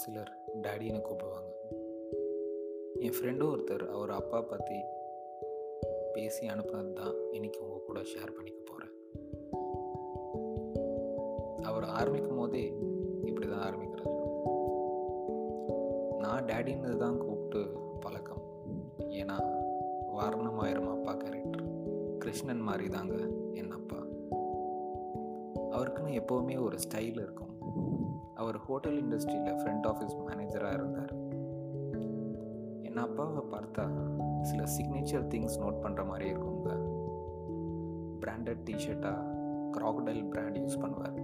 சிலர் டேடின்னு கூப்பிடுவாங்க. என் ஃப்ரெண்டும் ஒருத்தர் அவர் அப்பா பற்றி பேசி அனுப்புனது தான் இன்னைக்கு உங்கள் கூட ஷேர் பண்ணிக்க போகிறேன் அவர் ஆரம்பிக்கும் போதே இப்படி தான் ஆரம்பிக்கிறார். நான் டேடின்னு தான் கூப்பிட்டு பழக்கம். ஏன்னா வாரணமாயிரம் அப்பா கேரக்டர் கிருஷ்ணன் மாதிரி தாங்க என் அப்பா. அவருக்குன்னு எப்போவுமே ஒரு ஸ்டைல் இருக்கும். அவர் ஹோட்டல் இண்டஸ்ட்ரியில் ஃப்ரண்ட் ஆஃபீஸ் மேனேஜராக இருந்தார். என் அப்பாவை பார்த்தா சில சிக்னேச்சர் திங்ஸ் நோட் பண்ணுற மாதிரி இருக்குங்க. பிராண்டட் டிஷர்ட்டாக க்ராக்டைல் பிராண்ட் யூஸ் பண்ணுவார்.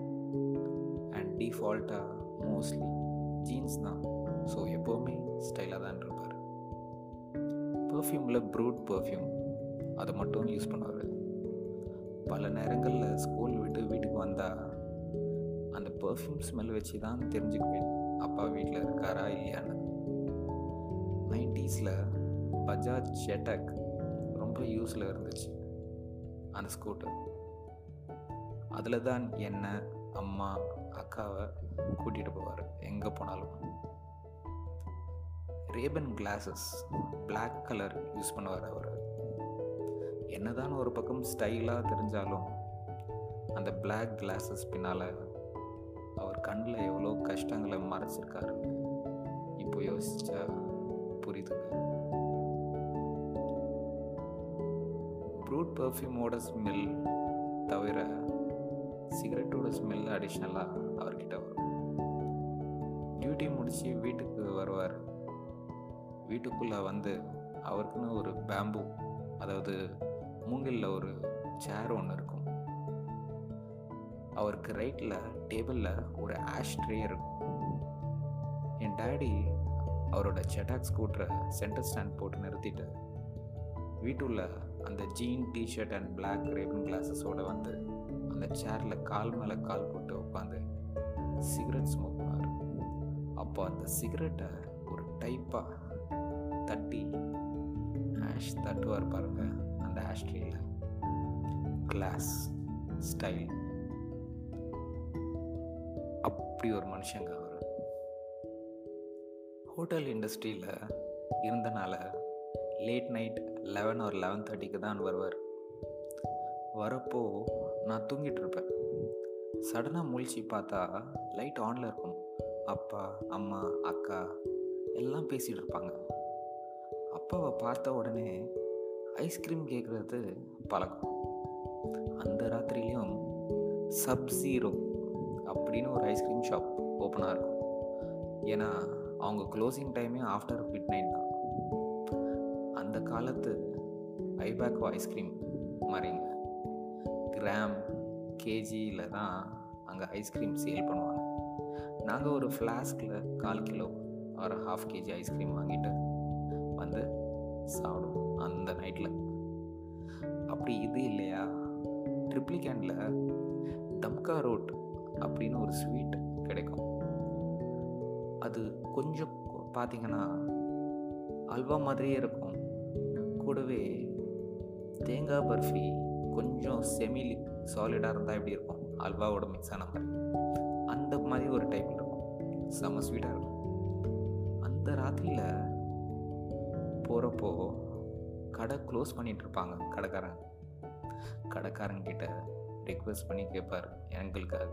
அண்ட் டிஃபால்ட்டாக மோஸ்ட்லி ஜீன்ஸ் தான். ஸோ எப்போவுமே ஸ்டைலாக தான் இருப்பார். பர்ஃப்யூமில் ப்ரூட் பர்ஃப்யூம் அதை மட்டும் யூஸ் பண்ணுவார். பல நேரங்களில் ஸ்கூல் விட்டு வீட்டுக்கு வந்தால் அந்த பர்ஃப்யூம் ஸ்மெல் வச்சு தான் தெரிஞ்சுக்குவேன். அப்பா வீட்டில் இருக்காரா இல்லையான்னு. நைன்டிஸில் பஜாஜ் ஷெட்டாக் ரொம்ப யூஸில் இருந்துச்சு. அந்த ஸ்கூட்டர் அதில் தான் என்ன அம்மா அக்காவை கூட்டிகிட்டு போவார். எங்கே போனாலும். Ray-Ban glasses black colour use பண்ணுவார் அவர். என்னதான் ஒரு பக்கம் ஸ்டைலாக தெரிஞ்சாலும் அந்த பிளாக் கிளாஸஸ் பின்னால் அவர் கண்ணில் எவ்வளோ கஷ்டங்களை மறைச்சிருக்காரு. இப்போ யோசிச்சா புரியுதுங்க. ப்ரூட் பர்ஃப்யூமோட ஸ்மெல் தவிர சிகரெட்டோட ஸ்மெல் அடிஷ்னலாக அவர்கிட்ட வரும். டியூட்டி முடித்து வீட்டுக்கு வருவார். வீட்டுக்குள்ளே வந்து அவருக்குன்னு ஒரு பேம்பு அதாவது மூங்கிலில் ஒரு சேர் ஒன்று இருக்கும். அவருக்கு ரைட்டில் டேபிளில் ஒரு ஆஷ் ட்ரே இருக்கும். என் டேடி அவரோட செட்டாக் ஸ்கூட்டரை சென்டர் ஸ்டாண்ட் போட்டு நிறுத்திட்டு வீட்டுள்ள அந்த jean T-shirt and black Ray-Ban கிளாஸஸோட வந்து அந்த சேரில் கால் மேலே கால் போட்டு உட்காந்து சிகரெட் ஸ்மோக் அப்போ அந்த சிகரெட்டை ஒரு டைப்பாக தட்டி ஆஷ் தட்டுவார் பாருங்க அந்த ஆஷ்ட்ரியில் கிளாஸ் ஸ்டைல் அப்படி ஒரு மனுஷங்க அவர். ஹோட்டல் இண்டஸ்ட்ரியில் இருந்தனால லேட் நைட் லெவன் ஒரு லெவன் தேர்ட்டிக்கு தான் வருவார். வரப்போ நான் தூங்கிட்டு இருப்பேன். சடனாக முழிச்சு பார்த்தா லைட் ஆனில் இருக்கும். அப்பா அம்மா அக்கா எல்லாம் பேசிகிட்டு இருப்பாங்க. அப்பாவை பார்த்த உடனே ஐஸ்கிரீம் கேட்குறது பழக்கம். அந்த ராத்திரிலையும் சப் ஜீரோ அப்படின்னு ஒரு ஐஸ்கிரீம் ஷாப் ஓப்பனாக இருக்கும். ஏன்னா அவங்க க்ளோசிங் டைமே ஆஃப்டர் மிட் நைட் தான். அந்த காலத்து ஐபேக்கோ ஐஸ்கிரீம் மாதிரிங்க கிராம் கேஜியில் தான் அங்கே ஐஸ்கிரீம் சேல் பண்ணுவாங்க. நாங்கள் ஒரு ஃப்ளாஸ்கில் கால் கிலோ ஒரு ஹாஃப் கேஜி ஐஸ்கிரீம் வாங்கிட்டு வந்து சாப்பிடுவோம் அந்த நைட்டில் அப்படி இது இல்லையா? ட்ரிப்ளிகேண்டில் தம்கா ரோட் அப்படின்னு ஒரு ஸ்வீட் கிடைக்கும். அது கொஞ்சம் பார்த்தீங்கன்னா அல்வா மாதிரியே இருக்கும். கூடவே தேங்காய் பர்ஃபி கொஞ்சம் செமி சாலிடாக இருந்தால் எப்படி இருக்கும்? அல்வாவோட மிக்ஸ் ஆன மாதிரி. அந்த மாதிரி ஒரு டைப் இருக்கும். செம்ம ஸ்வீட்டாக இருக்கும். அந்த ராத்திரியில் போகிறப்போ கடை க்ளோஸ் பண்ணிகிட்டு இருப்பாங்க. கடைக்காரங்க. கடைக்காரங்கிட்ட ரிக்வெஸ்ட் பண்ணி கேட்பார் எங்களுக்காக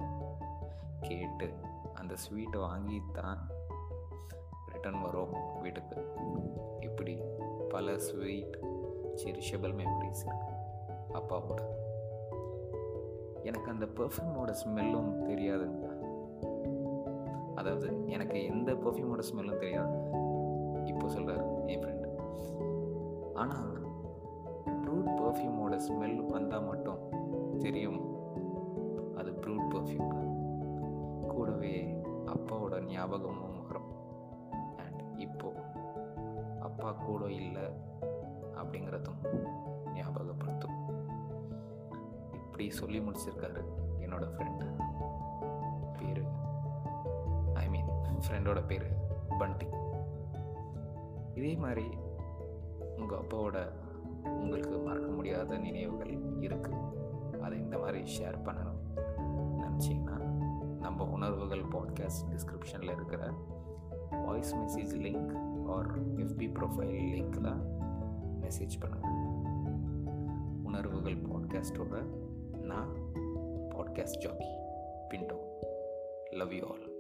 கேட்டு அந்த ஸ்வீட்டை வாங்கி தான் ரிட்டர்ன் வரும் வீட்டுக்கு. இப்படி பல ஸ்வீட் செரிஷபிள் மெமரிஸ் அப்பா அப்பாவோட எனக்கு அந்த பர்ஃப்யூமோட ஸ்மெல்லும் தெரியாதுங்க. அதாவது எனக்கு எந்த பர்ஃப்யூமோட ஸ்மெல்லும் தெரியாது இப்போ சொல்கிறார் என் ஃப்ரெண்டு ஆனால் ரூட் பர்ஃப்யூமோட ஸ்மெல் வந்தால் மட்டும் தெரியும். ஞாபகமும் வரும் அண்ட் இப்போ அப்பா கூட இல்லை அப்படிங்கிறதும் ஞாபகப்படுத்தும். இப்படி சொல்லி முடிச்சிருக்காரு என்னோட ஃப்ரெண்டு பேர் ஐ மீன் ஃப்ரெண்டோட பேர் பண்டி. இதே மாதிரி உங்கள் அப்பாவோட உங்களுக்கு மறக்க முடியாத நினைவுகள் இருக்குது அதை இந்த மாதிரி ஷேர் பண்ணணும். நினச்சிங்கன்னா நம்ம உணர்வுகள் பாட்காஸ்ட் டிஸ்கிரிப்ஷனில் இருக்கிற voice message link or FB profile லிங்க்கில் மெசேஜ் பண்ணுங்கள் உணர்வுகள் பாட்காஸ்ட்டோட நான் podcast jockey Pinto love you all